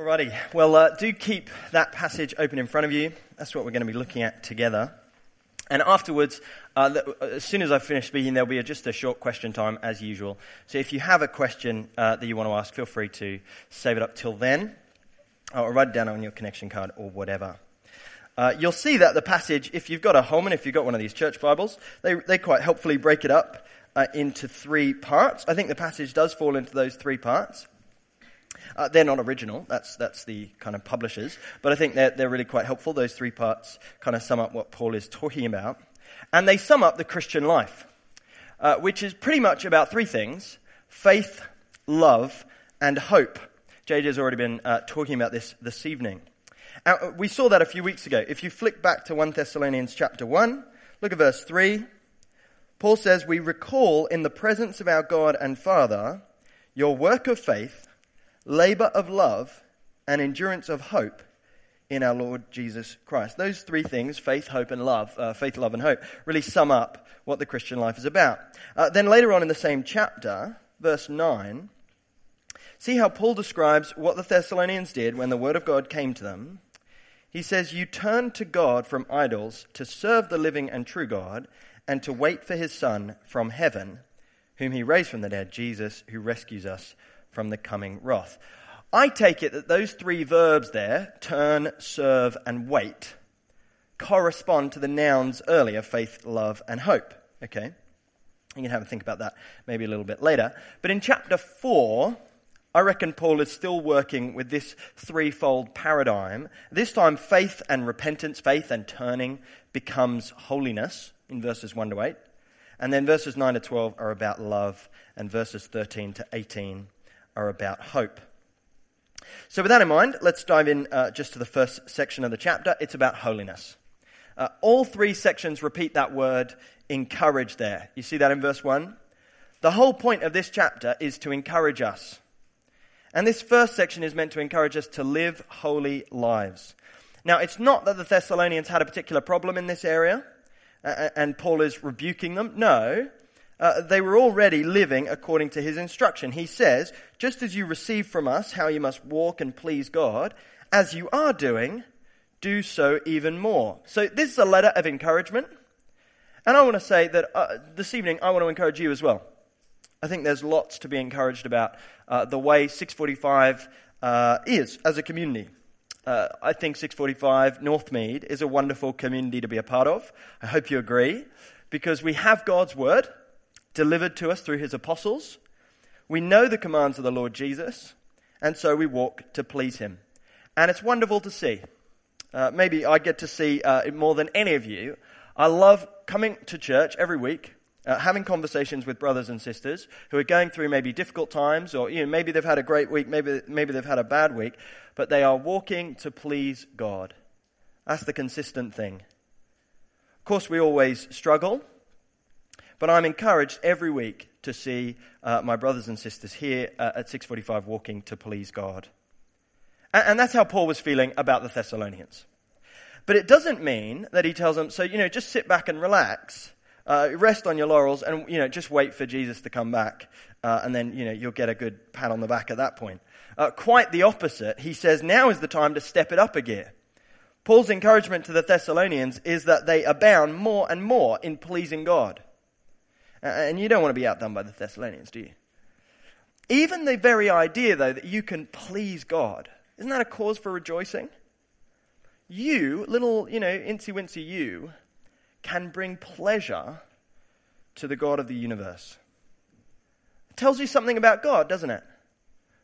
Alrighty, well, uh, do keep that passage open in front of you. That's what we're going to be looking at together. And afterwards, uh, as soon as I finish speaking, there'll be a, just a short question time as usual. So if you have a question uh, that you want to ask, feel free to save it up till then, or write it down on your connection card or whatever. Uh, you'll see that the passage, if you've got a Holman, if you've got one of these church Bibles, they, they quite helpfully break it up uh, into three parts. I think the passage does fall into those three parts. Uh, they're not original. That's, that's the kind of publishers. But I think they're, they're really quite helpful. Those three parts kind of sum up what Paul is talking about. And they sum up the Christian life, uh, which is pretty much about three things faith, love, and hope. JJ has already been uh, talking about this this evening. Uh, we saw that a few weeks ago. If you flick back to 1 Thessalonians chapter 1, look at verse 3. Paul says, We recall in the presence of our God and Father your work of faith labor of love, and endurance of hope in our Lord Jesus Christ. Those three things, faith, hope, and love, uh, faith, love, and hope, really sum up what the Christian life is about. Uh, then later on in the same chapter, verse 9, see how Paul describes what the Thessalonians did when the word of God came to them. He says, You turned to God from idols to serve the living and true God and to wait for his Son from heaven, whom he raised from the dead, Jesus, who rescues us from the coming wrath. I take it that those three verbs there, turn, serve, and wait, correspond to the nouns earlier, faith, love, and hope. Okay? You can have a think about that maybe a little bit later. But in chapter 4, I reckon Paul is still working with this threefold paradigm. This time, faith and repentance, faith and turning, becomes holiness in verses 1 to 8. And then verses 9 to 12 are about love, and verses 13 to 18 are about hope. So, with that in mind, let's dive in uh, just to the first section of the chapter. It's about holiness. Uh, all three sections repeat that word encourage there. You see that in verse 1? The whole point of this chapter is to encourage us. And this first section is meant to encourage us to live holy lives. Now, it's not that the Thessalonians had a particular problem in this area, uh, and Paul is rebuking them. No, uh, they were already living according to his instruction. He says, Just as you receive from us how you must walk and please God, as you are doing, do so even more. So, this is a letter of encouragement. And I want to say that uh, this evening, I want to encourage you as well. I think there's lots to be encouraged about uh, the way 645 uh, is as a community. Uh, I think 645 Northmead is a wonderful community to be a part of. I hope you agree, because we have God's Word delivered to us through his apostles. We know the commands of the Lord Jesus, and so we walk to please him. And it's wonderful to see. Uh, maybe I get to see uh, it more than any of you. I love coming to church every week, uh, having conversations with brothers and sisters who are going through maybe difficult times, or you know, maybe they've had a great week, maybe, maybe they've had a bad week, but they are walking to please God. That's the consistent thing. Of course, we always struggle. But I'm encouraged every week to see uh, my brothers and sisters here uh, at 645 walking to please God. And, and that's how Paul was feeling about the Thessalonians. But it doesn't mean that he tells them, so, you know, just sit back and relax. Uh, rest on your laurels and you know just wait for Jesus to come back, uh, and then you know you'll get a good pat on the back at that point. Uh, quite the opposite. He says now is the time to step it up a gear. Paul's encouragement to the Thessalonians is that they abound more and more in pleasing God. And you don't want to be outdone by the Thessalonians, do you? Even the very idea, though, that you can please God, isn't that a cause for rejoicing? You, little, you know, incy wincy you, can bring pleasure to the God of the universe. It tells you something about God, doesn't it?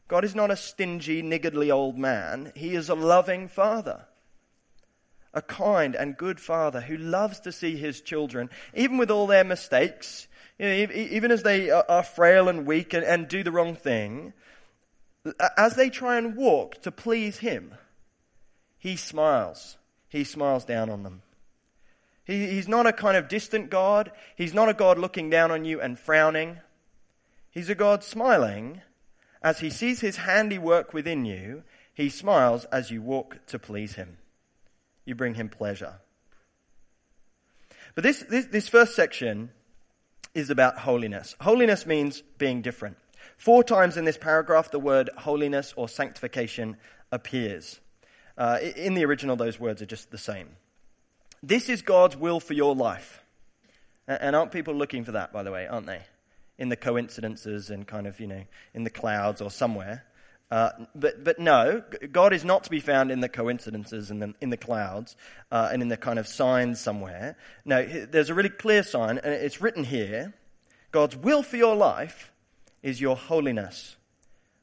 God is not a stingy, niggardly old man. He is a loving father. A kind and good father who loves to see his children, even with all their mistakes, you know, even as they are frail and weak and, and do the wrong thing, as they try and walk to please Him, He smiles. He smiles down on them. He, he's not a kind of distant God. He's not a God looking down on you and frowning. He's a God smiling as He sees His handiwork within you. He smiles as you walk to please Him. You bring Him pleasure. But this, this, this first section is about holiness. Holiness means being different. Four times in this paragraph, the word holiness or sanctification appears. Uh, in the original, those words are just the same. This is God's will for your life. And aren't people looking for that, by the way, aren't they? In the coincidences and kind of, you know, in the clouds or somewhere. Uh, but, but no, God is not to be found in the coincidences and in, in the clouds uh, and in the kind of signs somewhere. No, there's a really clear sign, and it's written here God's will for your life is your holiness,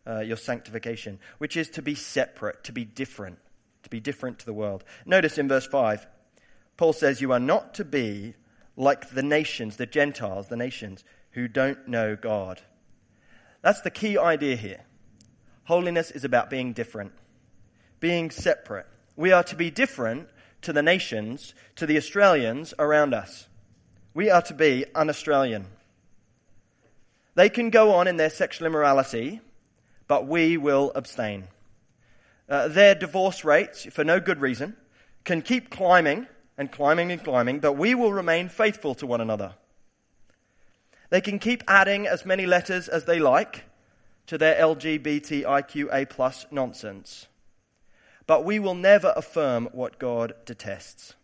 uh, your sanctification, which is to be separate, to be different, to be different to the world. Notice in verse 5, Paul says, You are not to be like the nations, the Gentiles, the nations who don't know God. That's the key idea here. Holiness is about being different, being separate. We are to be different to the nations, to the Australians around us. We are to be un Australian. They can go on in their sexual immorality, but we will abstain. Uh, their divorce rates, for no good reason, can keep climbing and climbing and climbing, but we will remain faithful to one another. They can keep adding as many letters as they like to their LGBTIQA plus nonsense, but we will never affirm what God detests.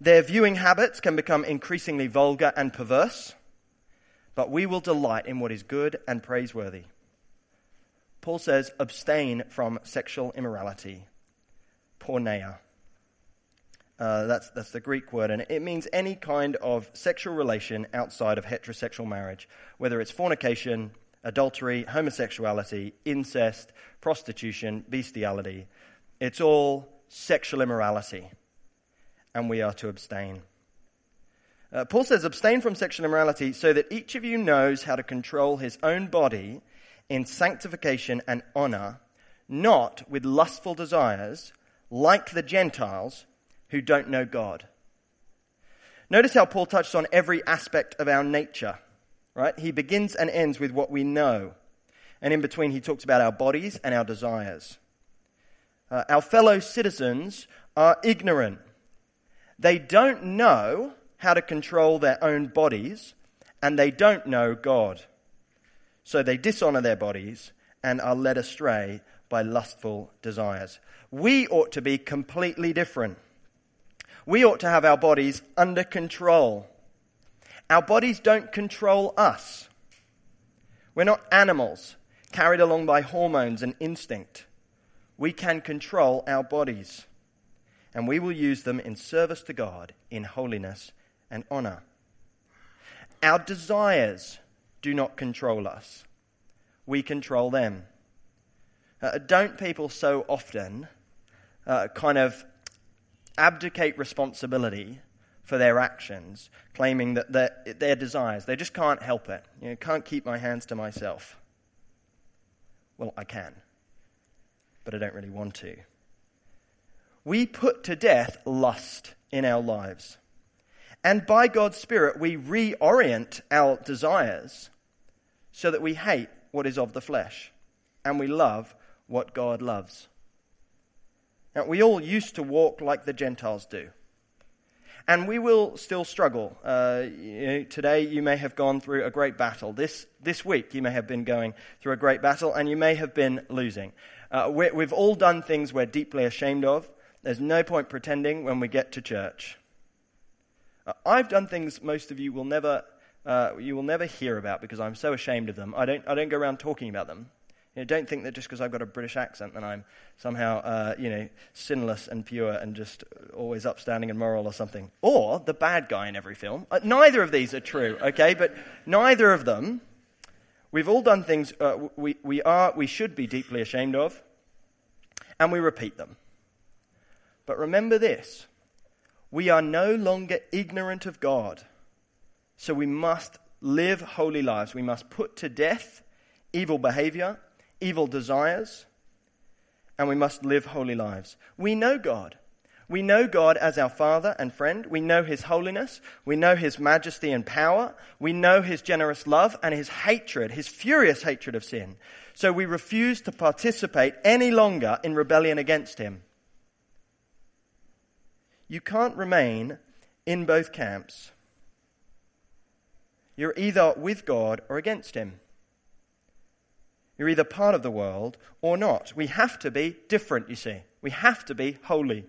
Their viewing habits can become increasingly vulgar and perverse, but we will delight in what is good and praiseworthy. Paul says, abstain from sexual immorality. Porneia. Uh, that's, that's the Greek word, and it means any kind of sexual relation outside of heterosexual marriage, whether it's fornication, adultery, homosexuality, incest, prostitution, bestiality. It's all sexual immorality, and we are to abstain. Uh, Paul says, abstain from sexual immorality so that each of you knows how to control his own body in sanctification and honor, not with lustful desires, like the Gentiles who don't know God. Notice how Paul touched on every aspect of our nature, right? He begins and ends with what we know. And in between, he talks about our bodies and our desires. Uh, our fellow citizens are ignorant. They don't know how to control their own bodies, and they don't know God. So they dishonor their bodies and are led astray by lustful desires. We ought to be completely different. We ought to have our bodies under control. Our bodies don't control us. We're not animals carried along by hormones and instinct. We can control our bodies, and we will use them in service to God in holiness and honor. Our desires do not control us, we control them. Uh, don't people so often uh, kind of abdicate responsibility for their actions, claiming that their, their desires, they just can't help it. You know, can't keep my hands to myself. Well, I can, but I don't really want to. We put to death lust in our lives. And by God's Spirit, we reorient our desires so that we hate what is of the flesh and we love what God loves. Now, we all used to walk like the Gentiles do. And we will still struggle. Uh, you know, today, you may have gone through a great battle. This, this week, you may have been going through a great battle, and you may have been losing. Uh, we have all done things we're deeply ashamed of. There's no point pretending when we get to church. Uh, I've done things most of you will never, uh, you will never hear about because I'm so ashamed of them. I don't, I don't go around talking about them. You know, don't think that just because I've got a British accent that I'm somehow, uh, you know, sinless and pure and just always upstanding and moral or something. Or the bad guy in every film. Uh, neither of these are true, okay? But neither of them. We've all done things uh, we, we, are, we should be deeply ashamed of, and we repeat them. But remember this we are no longer ignorant of God, so we must live holy lives. We must put to death evil behavior evil desires, and we must live holy lives. We know God. We know God as our Father and friend. We know His holiness. We know His majesty and power. We know His generous love and His hatred, His furious hatred of sin. So we refuse to participate any longer in rebellion against Him. You can't remain in both camps. You're either with God or against Him. You're either part of the world or not. We have to be different, you see. We have to be holy.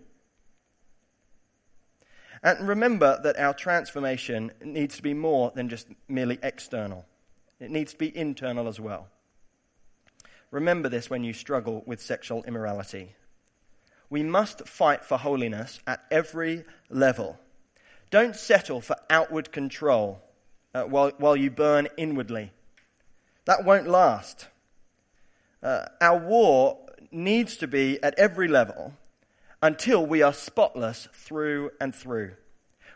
And remember that our transformation needs to be more than just merely external, it needs to be internal as well. Remember this when you struggle with sexual immorality. We must fight for holiness at every level. Don't settle for outward control uh, while, while you burn inwardly. That won't last. Uh, our war needs to be at every level until we are spotless through and through.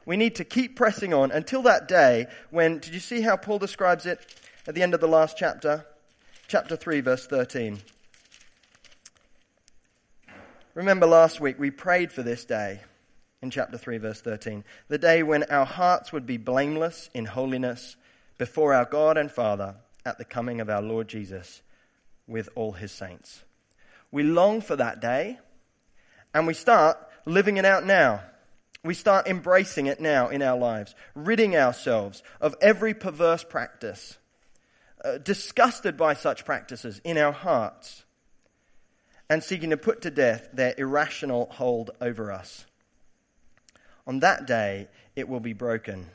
We need to keep pressing on until that day when, did you see how Paul describes it at the end of the last chapter? Chapter 3, verse 13. Remember last week we prayed for this day in chapter 3, verse 13. The day when our hearts would be blameless in holiness before our God and Father at the coming of our Lord Jesus with all his saints. We long for that day and we start living it out now. We start embracing it now in our lives, ridding ourselves of every perverse practice, uh, disgusted by such practices in our hearts, and seeking to put to death their irrational hold over us. On that day, it will be broken.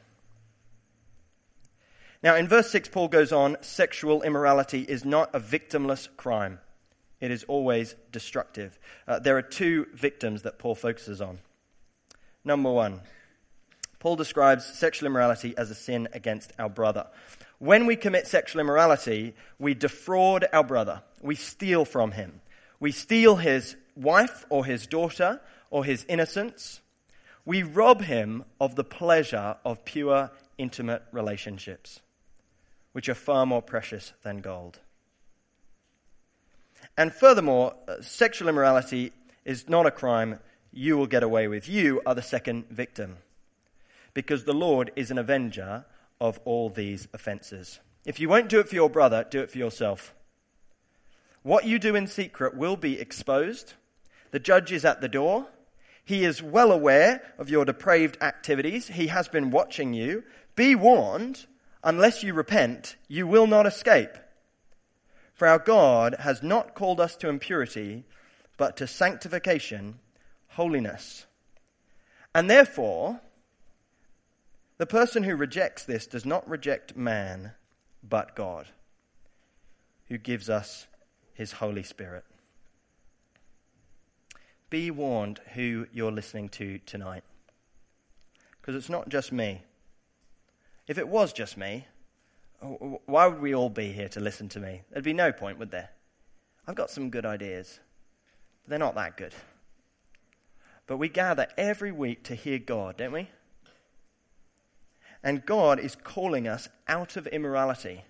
Now, in verse 6, Paul goes on sexual immorality is not a victimless crime, it is always destructive. Uh, there are two victims that Paul focuses on. Number one, Paul describes sexual immorality as a sin against our brother. When we commit sexual immorality, we defraud our brother, we steal from him. We steal his wife or his daughter or his innocence. We rob him of the pleasure of pure, intimate relationships which are far more precious than gold. And furthermore, uh, sexual immorality is not a crime you will get away with. You are the second victim. Because the Lord is an avenger of all these offenses. If you won't do it for your brother, do it for yourself. What you do in secret will be exposed. The judge is at the door. He is well aware of your depraved activities. He has been watching you. Be warned unless you repent, you will not escape. For our God has not called us to impurity, but to sanctification, holiness. And therefore, the person who rejects this does not reject man, but God, who gives us his Holy Spirit. Be warned who you're listening to tonight. Because it's not just me. If it was just me, why would we all be here to listen to me? There'd be no point, would there? I've got some good ideas, but they're not that good. But we gather every week to hear God, don't we? And God is calling us out of immorality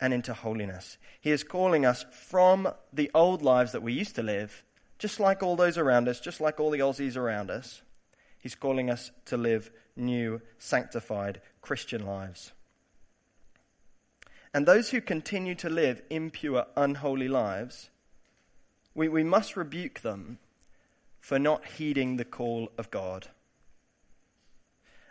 and into holiness. He is calling us from the old lives that we used to live, just like all those around us, just like all the Aussies around us. He's calling us to live new, sanctified Christian lives. And those who continue to live impure, unholy lives, we, we must rebuke them for not heeding the call of God.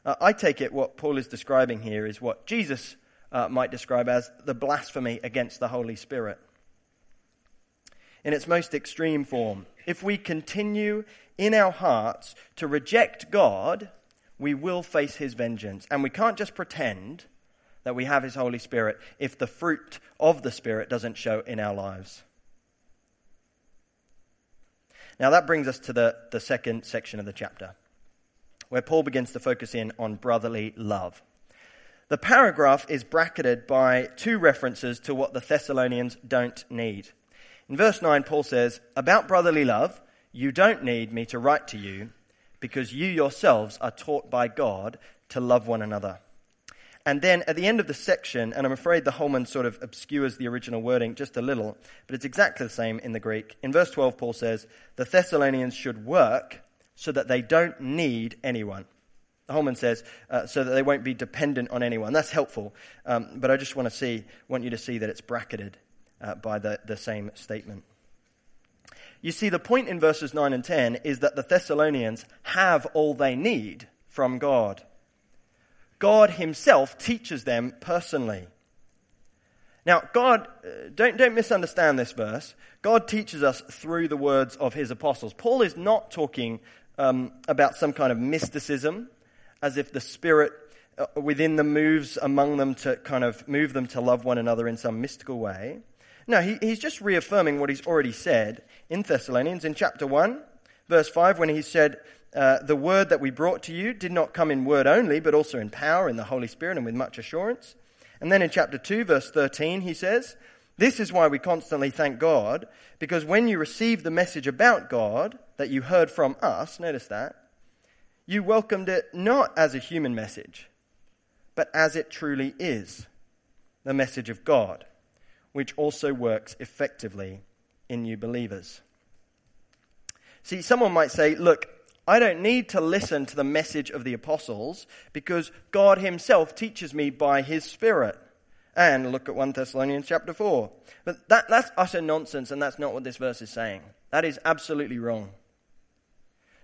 Uh, I take it what Paul is describing here is what Jesus uh, might describe as the blasphemy against the Holy Spirit. In its most extreme form, if we continue in our hearts to reject God, we will face his vengeance. And we can't just pretend that we have his Holy Spirit if the fruit of the Spirit doesn't show in our lives. Now, that brings us to the, the second section of the chapter, where Paul begins to focus in on brotherly love. The paragraph is bracketed by two references to what the Thessalonians don't need. In verse 9, Paul says, About brotherly love, you don't need me to write to you because you yourselves are taught by God to love one another. And then at the end of the section, and I'm afraid the Holman sort of obscures the original wording just a little, but it's exactly the same in the Greek. In verse 12, Paul says, The Thessalonians should work so that they don't need anyone. The Holman says, uh, so that they won't be dependent on anyone. That's helpful, um, but I just want to see, want you to see that it's bracketed uh, by the, the same statement. You see, the point in verses 9 and 10 is that the Thessalonians have all they need from God. God Himself teaches them personally. Now, God, uh, don't, don't misunderstand this verse. God teaches us through the words of his apostles. Paul is not talking um, about some kind of mysticism, as if the Spirit uh, within them moves among them to kind of move them to love one another in some mystical way. No, he, he's just reaffirming what he's already said in Thessalonians in chapter 1, verse 5, when he said, uh, The word that we brought to you did not come in word only, but also in power, in the Holy Spirit, and with much assurance. And then in chapter 2, verse 13, he says, This is why we constantly thank God, because when you received the message about God that you heard from us, notice that, you welcomed it not as a human message, but as it truly is the message of God, which also works effectively in new believers. See, someone might say, Look, I don't need to listen to the message of the apostles because God himself teaches me by his spirit. And look at 1 Thessalonians chapter 4. But that, that's utter nonsense, and that's not what this verse is saying. That is absolutely wrong.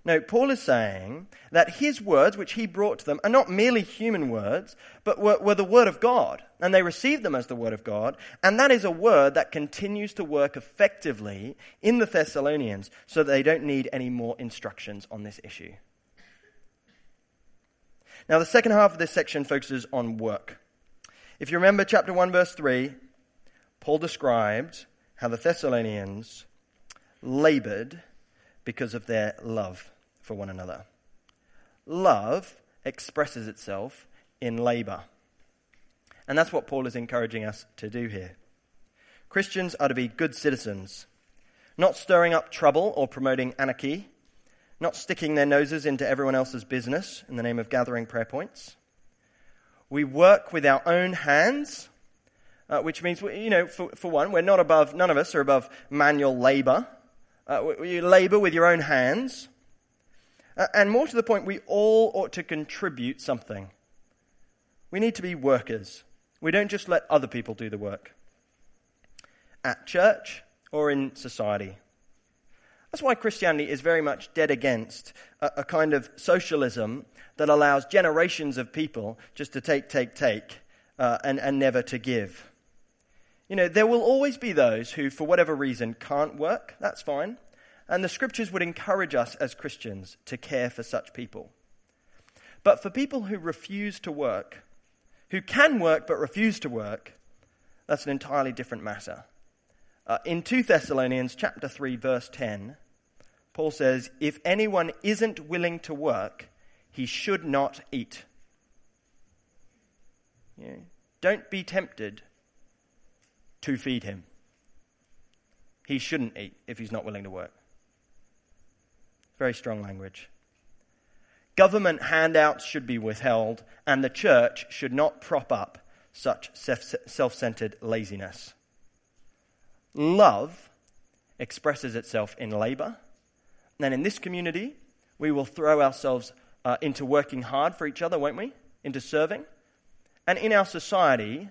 No, Paul is saying that his words, which he brought to them, are not merely human words, but were, were, the word of God. And they received them as the word of God. And that is a word that continues to work effectively in the Thessalonians so that they don't need any more instructions on this issue. Now, the second half of this section focuses on work. If you remember chapter 1, verse 3, Paul described how the Thessalonians labored because of their love for one another. Love expresses itself in labor. And that's what Paul is encouraging us to do here. Christians are to be good citizens, not stirring up trouble or promoting anarchy, not sticking their noses into everyone else's business in the name of gathering prayer points. We work with our own hands, uh, which means, you know, for, for one, we're not above, none of us are above manual labor. Uh, you labor with your own hands. Uh, and more to the point, we all ought to contribute something. We need to be workers. We don't just let other people do the work. At church or in society. That's why Christianity is very much dead against a, a kind of socialism that allows generations of people just to take, take, take, uh, and, and never to give. You know, there will always be those who, for whatever reason, can't work. That's fine. And the scriptures would encourage us as Christians to care for such people. But for people who refuse to work, who can work but refuse to work, that's an entirely different matter. Uh, in 2 Thessalonians chapter 3 verse 10, Paul says, "If anyone isn't willing to work, he should not eat." Don't be tempted to feed him. He shouldn't eat if he's not willing to work. Very strong language. Government handouts should be withheld, and the church should not prop up such self centered laziness. Love expresses itself in labor. And in this community, we will throw ourselves uh, into working hard for each other, won't we? Into serving. And in our society,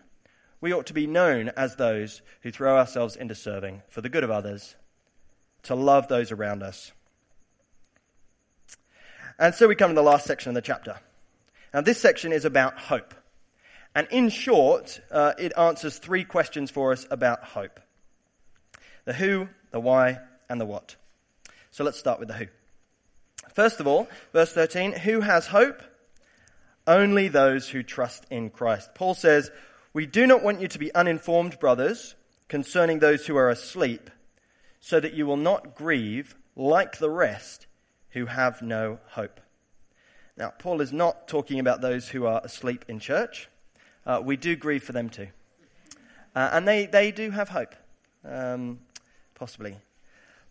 we ought to be known as those who throw ourselves into serving for the good of others, to love those around us and so we come to the last section of the chapter. Now, this section is about hope. And in short, uh, it answers three questions for us about hope the who, the why, and the what. So let's start with the who. First of all, verse 13 who has hope? Only those who trust in Christ. Paul says, We do not want you to be uninformed, brothers, concerning those who are asleep, so that you will not grieve like the rest who have no hope. Now, Paul is not talking about those who are asleep in church. Uh, we do grieve for them too. Uh, and they, they do have hope, um, possibly.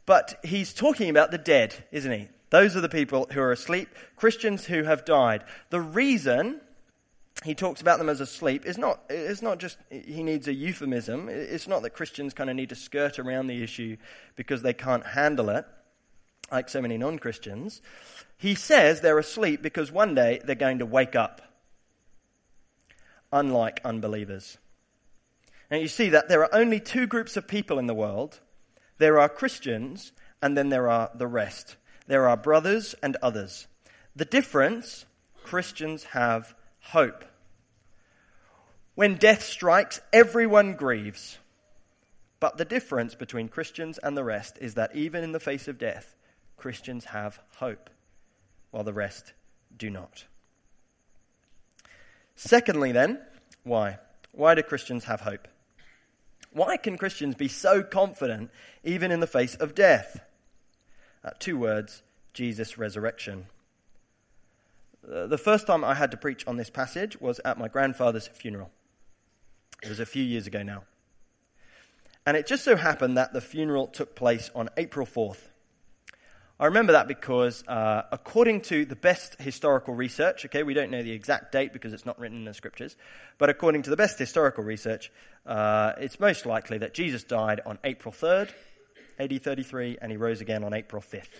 But he's talking about the dead, isn't he? Those are the people who are asleep, Christians who have died. The reason he talks about them as asleep is not, it's not just he needs a euphemism. It's not that Christians kind of need to skirt around the issue because they can't handle it like so many non Christians, he says they're asleep because one day they're going to wake up, unlike unbelievers. Now you see that there are only two groups of people in the world there are Christians, and then there are the rest. There are brothers and others. The difference Christians have hope. When death strikes, everyone grieves. But the difference between Christians and the rest is that even in the face of death, Christians have hope, while the rest do not. Secondly, then, why? Why do Christians have hope? Why can Christians be so confident even in the face of death? Uh, two words Jesus' resurrection. Uh, the first time I had to preach on this passage was at my grandfather's funeral. It was a few years ago now. And it just so happened that the funeral took place on April 4th. I remember that because, uh, according to the best historical research, okay, we don't know the exact date because it's not written in the scriptures, but according to the best historical research, uh, it's most likely that Jesus died on April 3rd, AD 33, and he rose again on April 5th,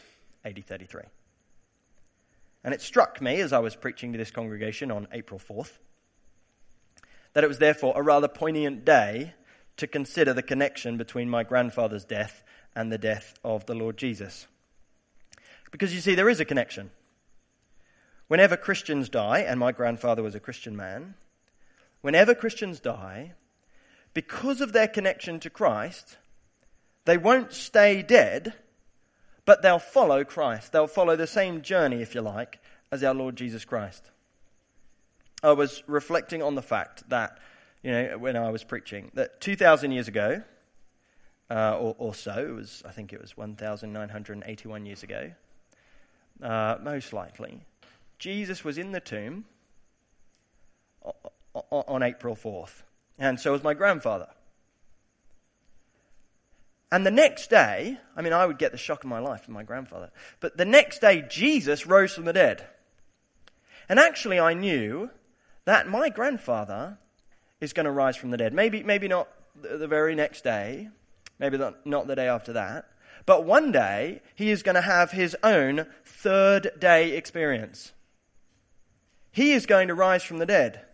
AD 33. And it struck me as I was preaching to this congregation on April 4th that it was therefore a rather poignant day to consider the connection between my grandfather's death and the death of the Lord Jesus. Because you see, there is a connection. Whenever Christians die, and my grandfather was a Christian man, whenever Christians die, because of their connection to Christ, they won't stay dead, but they'll follow Christ. They'll follow the same journey, if you like, as our Lord Jesus Christ. I was reflecting on the fact that, you know, when I was preaching, that 2,000 years ago, uh, or, or, so, it was, I think it was 1,981 years ago, uh, most likely, Jesus was in the tomb on April 4th. And so was my grandfather. And the next day, I mean, I would get the shock of my life from my grandfather. But the next day, Jesus rose from the dead. And actually, I knew that my grandfather is going to rise from the dead. Maybe, maybe not the very next day, maybe not, not the day after that, but one day he is going to have his own third day experience. He is going to rise from the dead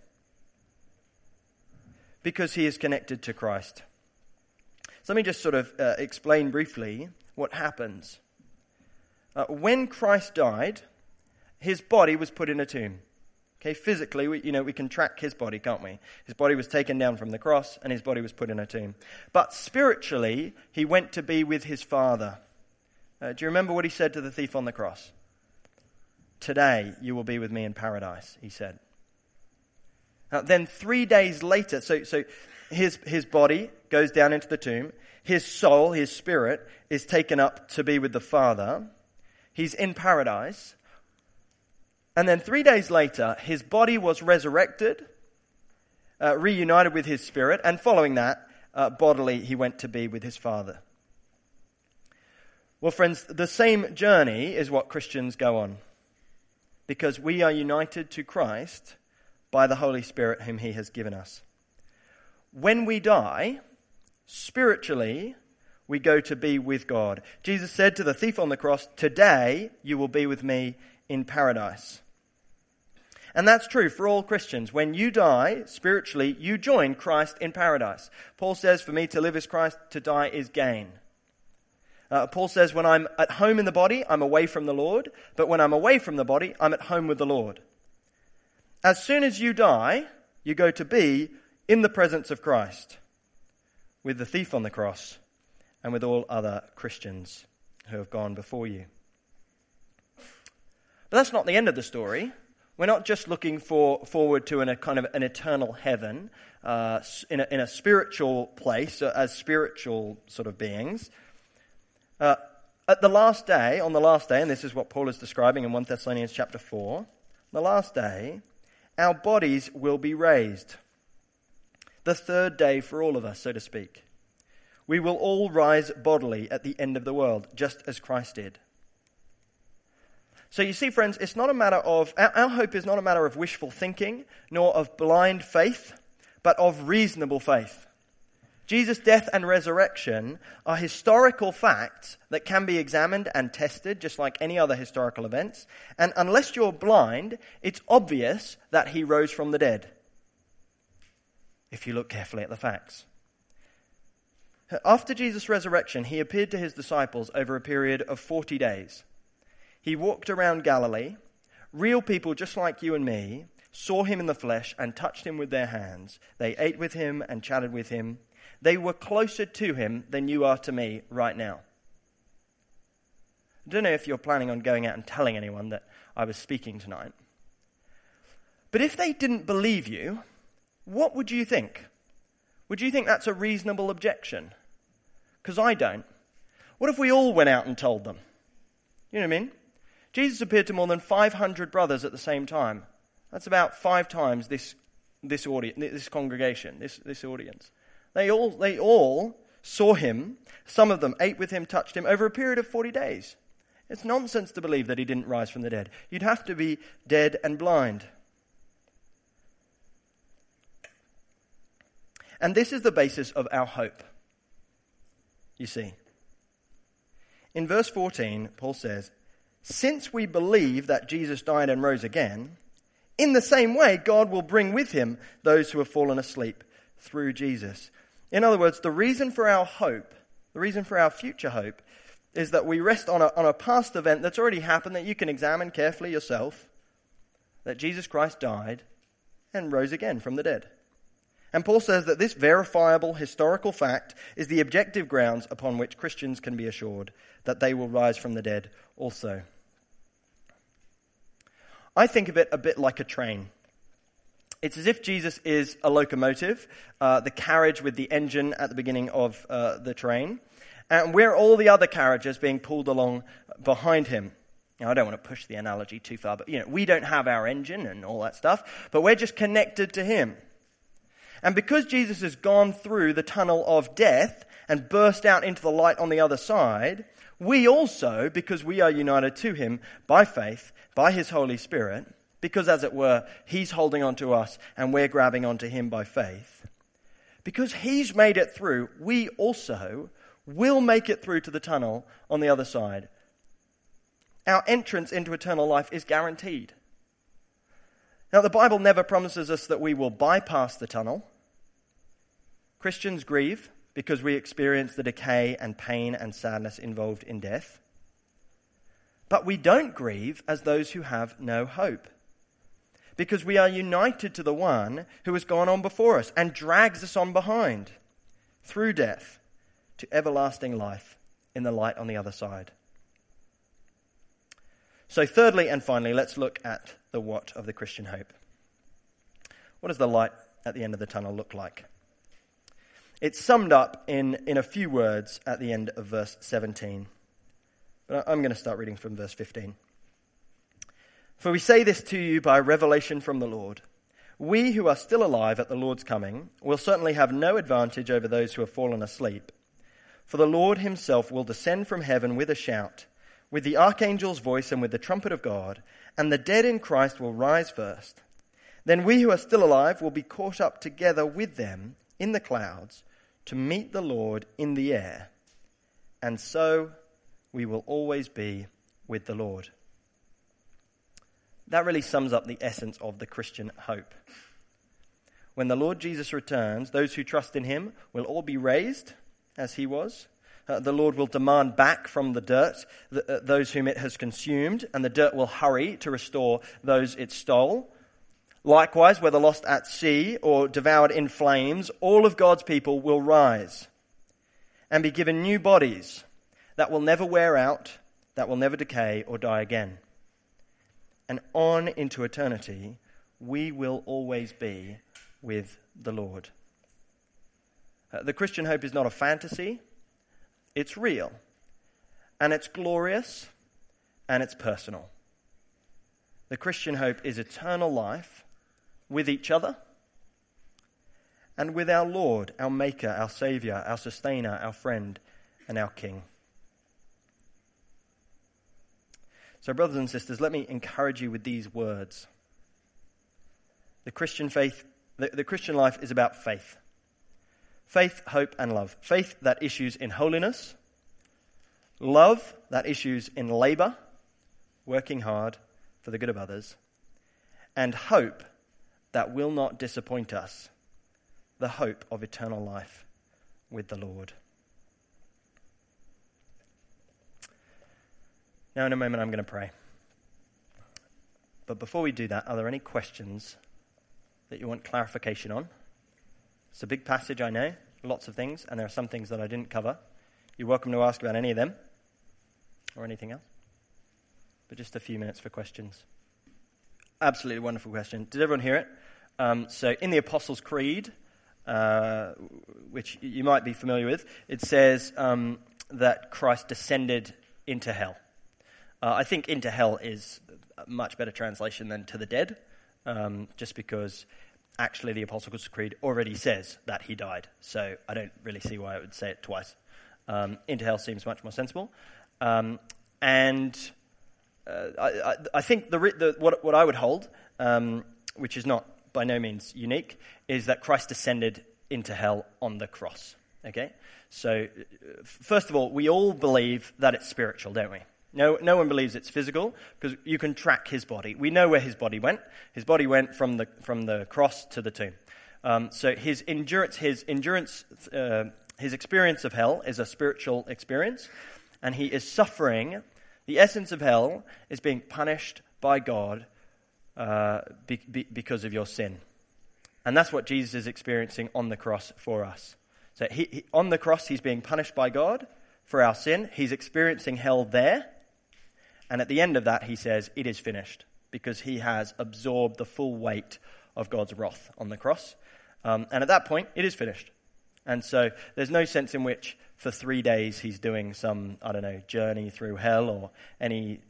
because he is connected to Christ. So let me just sort of uh, explain briefly what happens. Uh, when Christ died, his body was put in a tomb. Okay, physically, we, you know, we can track his body, can't we? His body was taken down from the cross and his body was put in a tomb. But spiritually, he went to be with his Father. Uh, do you remember what he said to the thief on the cross? Today you will be with me in paradise, he said. Now, then three days later, so, so his, his body goes down into the tomb. His soul, his spirit, is taken up to be with the Father. He's in paradise. And then three days later, his body was resurrected, uh, reunited with his spirit, and following that, uh, bodily, he went to be with his father. Well, friends, the same journey is what Christians go on. Because we are united to Christ by the Holy Spirit whom he has given us. When we die, spiritually, we go to be with God. Jesus said to the thief on the cross, Today you will be with me in paradise. And that's true for all Christians. When you die spiritually, you join Christ in paradise. Paul says, For me to live is Christ, to die is gain. Uh, Paul says, When I'm at home in the body, I'm away from the Lord, but when I'm away from the body, I'm at home with the Lord. As soon as you die, you go to be in the presence of Christ with the thief on the cross and with all other Christians who have gone before you. But that's not the end of the story. We're not just looking for, forward to an, a kind of an eternal heaven uh, in, a, in, a, spiritual place uh, as spiritual sort of beings. Uh, at the last day, on the last day, and this is what Paul is describing in 1 Thessalonians chapter 4, the last day, our bodies will be raised. The third day for all of us, so to speak. We will all rise bodily at the end of the world, just as Christ did. So you see, friends, it's not a matter of, our, our, hope is not a matter of wishful thinking, nor of blind faith, but of reasonable faith. Jesus' death and resurrection are historical facts that can be examined and tested, just like any other historical events. And unless you're blind, it's obvious that he rose from the dead, if you look carefully at the facts. After Jesus' resurrection, he appeared to his disciples over a period of 40 days. He walked around Galilee. Real people just like you and me saw him in the flesh and touched him with their hands. They ate with him and chatted with him. They were closer to him than you are to me right now. I don't know if you're planning on going out and telling anyone that I was speaking tonight. But if they didn't believe you, what would you think? Would you think that's a reasonable objection? Because I don't. What if we all went out and told them? You know what I mean? Jesus appeared to more than 500 brothers at the same time. That's about five times this, this, audience, this congregation, this, this audience. They all, they all saw him. Some of them ate with him, touched him over a period of 40 days. It's nonsense to believe that he didn't rise from the dead. You'd have to be dead and blind. And this is the basis of our hope. You see. In verse 14, Paul says, Since we believe that Jesus died and rose again, in the same way, God will bring with him those who have fallen asleep through Jesus. In other words, the reason for our hope, the reason for our future hope, is that we rest on a, on a past event that's already happened that you can examine carefully yourself that Jesus Christ died and rose again from the dead. And Paul says that this verifiable historical fact is the objective grounds upon which Christians can be assured that they will rise from the dead also. I think of it a bit like a train. It's as if Jesus is a locomotive, uh, the carriage with the engine at the beginning of uh, the train, and we're all the other carriages being pulled along behind him. Now, I don't want to push the analogy too far, but you know, we don't have our engine and all that stuff, but we're just connected to him. And because Jesus has gone through the tunnel of death and burst out into the light on the other side, we also, because we are united to him by faith, by his Holy Spirit, because as it were, he's holding on to us and we're grabbing onto him by faith, because he's made it through, we also will make it through to the tunnel on the other side. Our entrance into eternal life is guaranteed. Now, the Bible never promises us that we will bypass the tunnel. Christians grieve because we experience the decay and pain and sadness involved in death. But we don't grieve as those who have no hope. Because we are united to the one who has gone on before us and drags us on behind through death to everlasting life in the light on the other side. So, thirdly and finally, let's look at the what of the Christian hope. What does the light at the end of the tunnel look like? It's summed up in, in a few words at the end of verse 17. But I'm going to start reading from verse 15. For we say this to you by revelation from the Lord. We who are still alive at the Lord's coming will certainly have no advantage over those who have fallen asleep. For the Lord himself will descend from heaven with a shout, with the archangel's voice, and with the trumpet of God, and the dead in Christ will rise first. Then we who are still alive will be caught up together with them in the clouds to meet the Lord in the air, and so we will always be with the Lord. That really sums up the essence of the Christian hope. When the Lord Jesus returns, those who trust in him will all be raised as he was. Uh, the Lord will demand back from the dirt uh, those whom it has consumed, and the dirt will hurry to restore those it stole. Likewise, whether lost at sea or devoured in flames, all of God's people will rise and be given new bodies that will never wear out, that will never decay or die again. And on into eternity, we will always be with the Lord. Uh, the Christian hope is not a fantasy, it's real. And it's glorious and it's personal. The Christian hope is eternal life with each other and with our Lord, our Maker, our Saviour, our Sustainer, our friend, and our King. So, brothers and sisters, let me encourage you with these words. The Christian faith, the, the Christian life is about faith. Faith, hope, and love. Faith that issues in holiness, love that issues in labor, working hard for the good of others, and hope that will not disappoint us the hope of eternal life with the Lord. Now, in a moment, I'm going to pray. But before we do that, are there any questions that you want clarification on? It's a big passage, I know, lots of things, and there are some things that I didn't cover. You're welcome to ask about any of them or anything else. But just a few minutes for questions. Absolutely wonderful question. Did everyone hear it? Um, so, in the Apostles' Creed, uh, which you might be familiar with, it says um, that Christ descended into hell. Uh, I think into hell is a much better translation than to the dead, um, just because actually the Apostles' Creed already says that he died. So I don't really see why it would say it twice. Um, into hell seems much more sensible. Um, and uh, I, I, think the, the, what, what, I would hold, um, which is not by no means unique, is that Christ descended into hell on the cross. Okay? So, uh, first of all, we all believe that it's spiritual, don't we? No, no one believes it's physical because you can track his body. We know where his body went. His body went from the, from the cross to the tomb. Um, so his endurance, his endurance, uh, his experience of hell is a spiritual experience, and he is suffering. The essence of hell is being punished by God uh, be, be, because of your sin, and that's what Jesus is experiencing on the cross for us. So he, he, on the cross, he's being punished by God for our sin. He's experiencing hell there. And at the end of that, he says, It is finished, because he has absorbed the full weight of God's wrath on the cross. Um, and at that point, it is finished. And so there's no sense in which for three days he's doing some, I don't know, journey through hell or any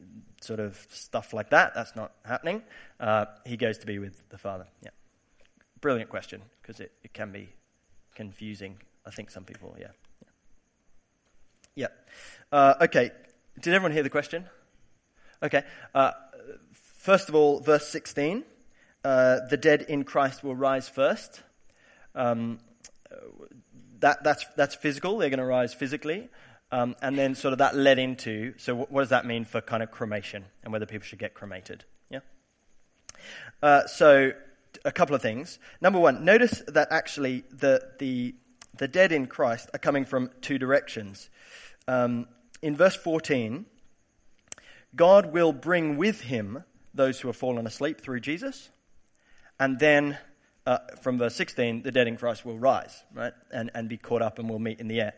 sort of stuff like that. That's not happening. Uh, he goes to be with the Father. Yeah. Brilliant question, because it, it can be confusing. I think some people, yeah. Yeah. yeah. Uh, okay. Did everyone hear the question? Okay. Uh, first of all, verse 16 uh, the dead in Christ will rise first. Um, that, that's, that's physical, they're going to rise physically. Um, and then, sort of, that led into so, what, what, does that mean for kind of cremation and whether people should get cremated? Yeah? Uh, so, a couple of things. Number one, notice that actually the, the, the dead in Christ are coming from two directions. Um, in verse 14, God will bring with him those who have fallen asleep through Jesus. And then uh, from verse 16, the dead in Christ will rise, right? And, and be caught up and will meet in the air.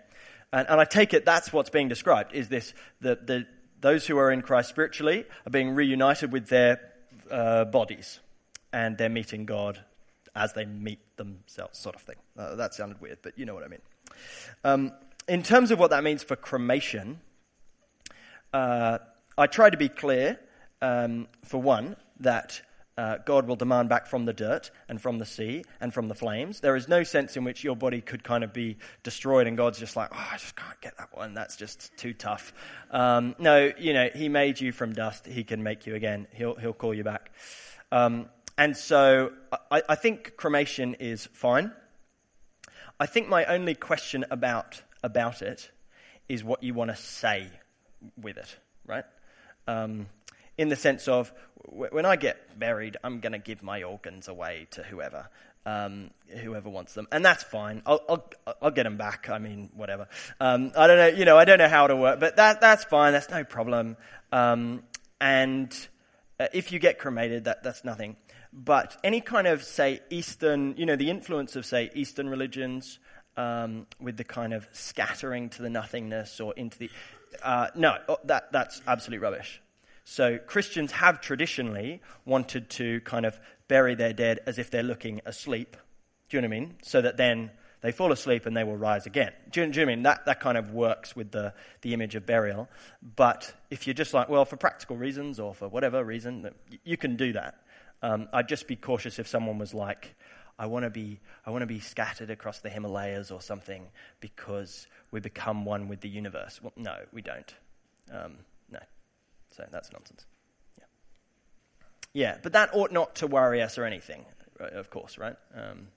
And, and I take it that's what's being described is this the, the, those who are in Christ spiritually are being reunited with their uh, bodies and they're meeting God as they meet themselves, sort of thing. Uh, that sounded weird, but you know what I mean. Um, in terms of what that means for cremation, uh, I try to be clear, um, for one, that uh, God will demand back from the dirt and from the sea and from the flames. There is no sense in which your body could kind of be destroyed and God's just like, oh, I just can't get that one. That's just too tough. Um, no, you know, He made you from dust. He can make you again. He'll, he'll call you back. Um, and so I, I think cremation is fine. I think my only question about, about it is what you want to say with it, right? um, in the sense of when I get buried, I'm going to give my organs away to whoever. Um, whoever wants them, and that's fine. I'll, I'll, I'll get them back. I mean, whatever. Um, I don't know, you know, I don't know how to work, but that that's fine. That's no problem. Um, and uh, if you get cremated, that that's nothing. But any kind of say Eastern, you know, the influence of say Eastern religions um, with the kind of scattering to the nothingness or into the uh, no, oh, that, that's absolute rubbish. So Christians have traditionally wanted to kind of bury their dead as if they're looking asleep. Do you know what I mean? So that then they fall asleep and they will rise again. Do you, do you I mean? That, that kind of works with the, the image of burial. But if you're just like, well, for practical reasons or for whatever reason, you can do that. Um, I'd just be cautious if someone was like, I want to be, I want to be scattered across the Himalayas or something because we become one with the universe. Well, no, we don't. Um. So that's nonsense. Yeah. Yeah, but that ought not to worry us or anything, of course, right? Um,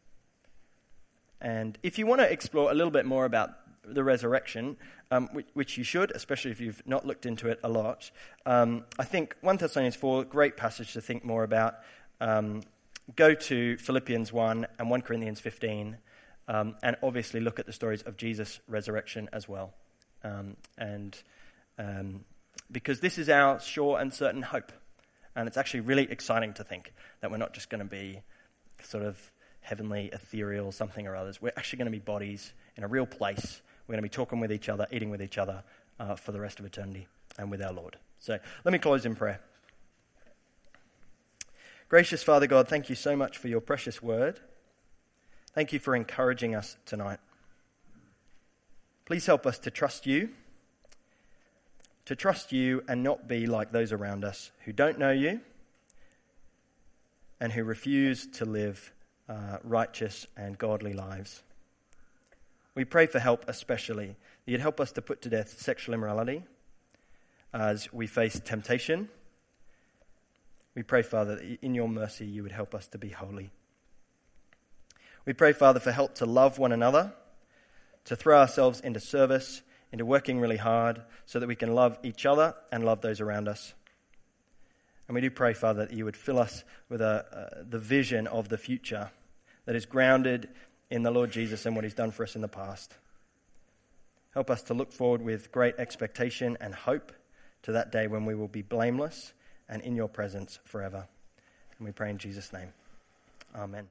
and if you want to explore a little bit more about the resurrection, um, which, which, you should, especially if you've not looked into it a lot, um, I think 1 Thessalonians 4, great passage to think more about. Um, go to Philippians 1 and 1 Corinthians 15 um, and obviously look at the stories of Jesus' resurrection as well. Um, and because this is our sure and certain hope. And it's actually really exciting to think that we're not just going to be sort of heavenly, ethereal, something or others. We're actually going to be bodies in a real place. We're going to be talking with each other, eating with each other uh, for the rest of eternity and with our Lord. So let me close in prayer. Gracious Father God, thank you so much for your precious word. Thank you for encouraging us tonight. Please help us to trust you, to trust you and not be like those around us who don't know you and who refuse to live uh, righteous and godly lives. We pray for help, especially. That you'd help us to put to death sexual immorality as we face temptation. We pray, Father, that in your mercy you would help us to be holy. We pray, Father, for help to love one another, to throw ourselves into service, into working really hard, so that we can love each other and love those around us. And we do pray, Father, that you would fill us with a, uh, the vision of the future that is grounded in the Lord Jesus and what he's done for us in the past. Help us to look forward with great expectation and hope to that day when we will be blameless and in your presence forever. And we pray in Jesus' name. Amen.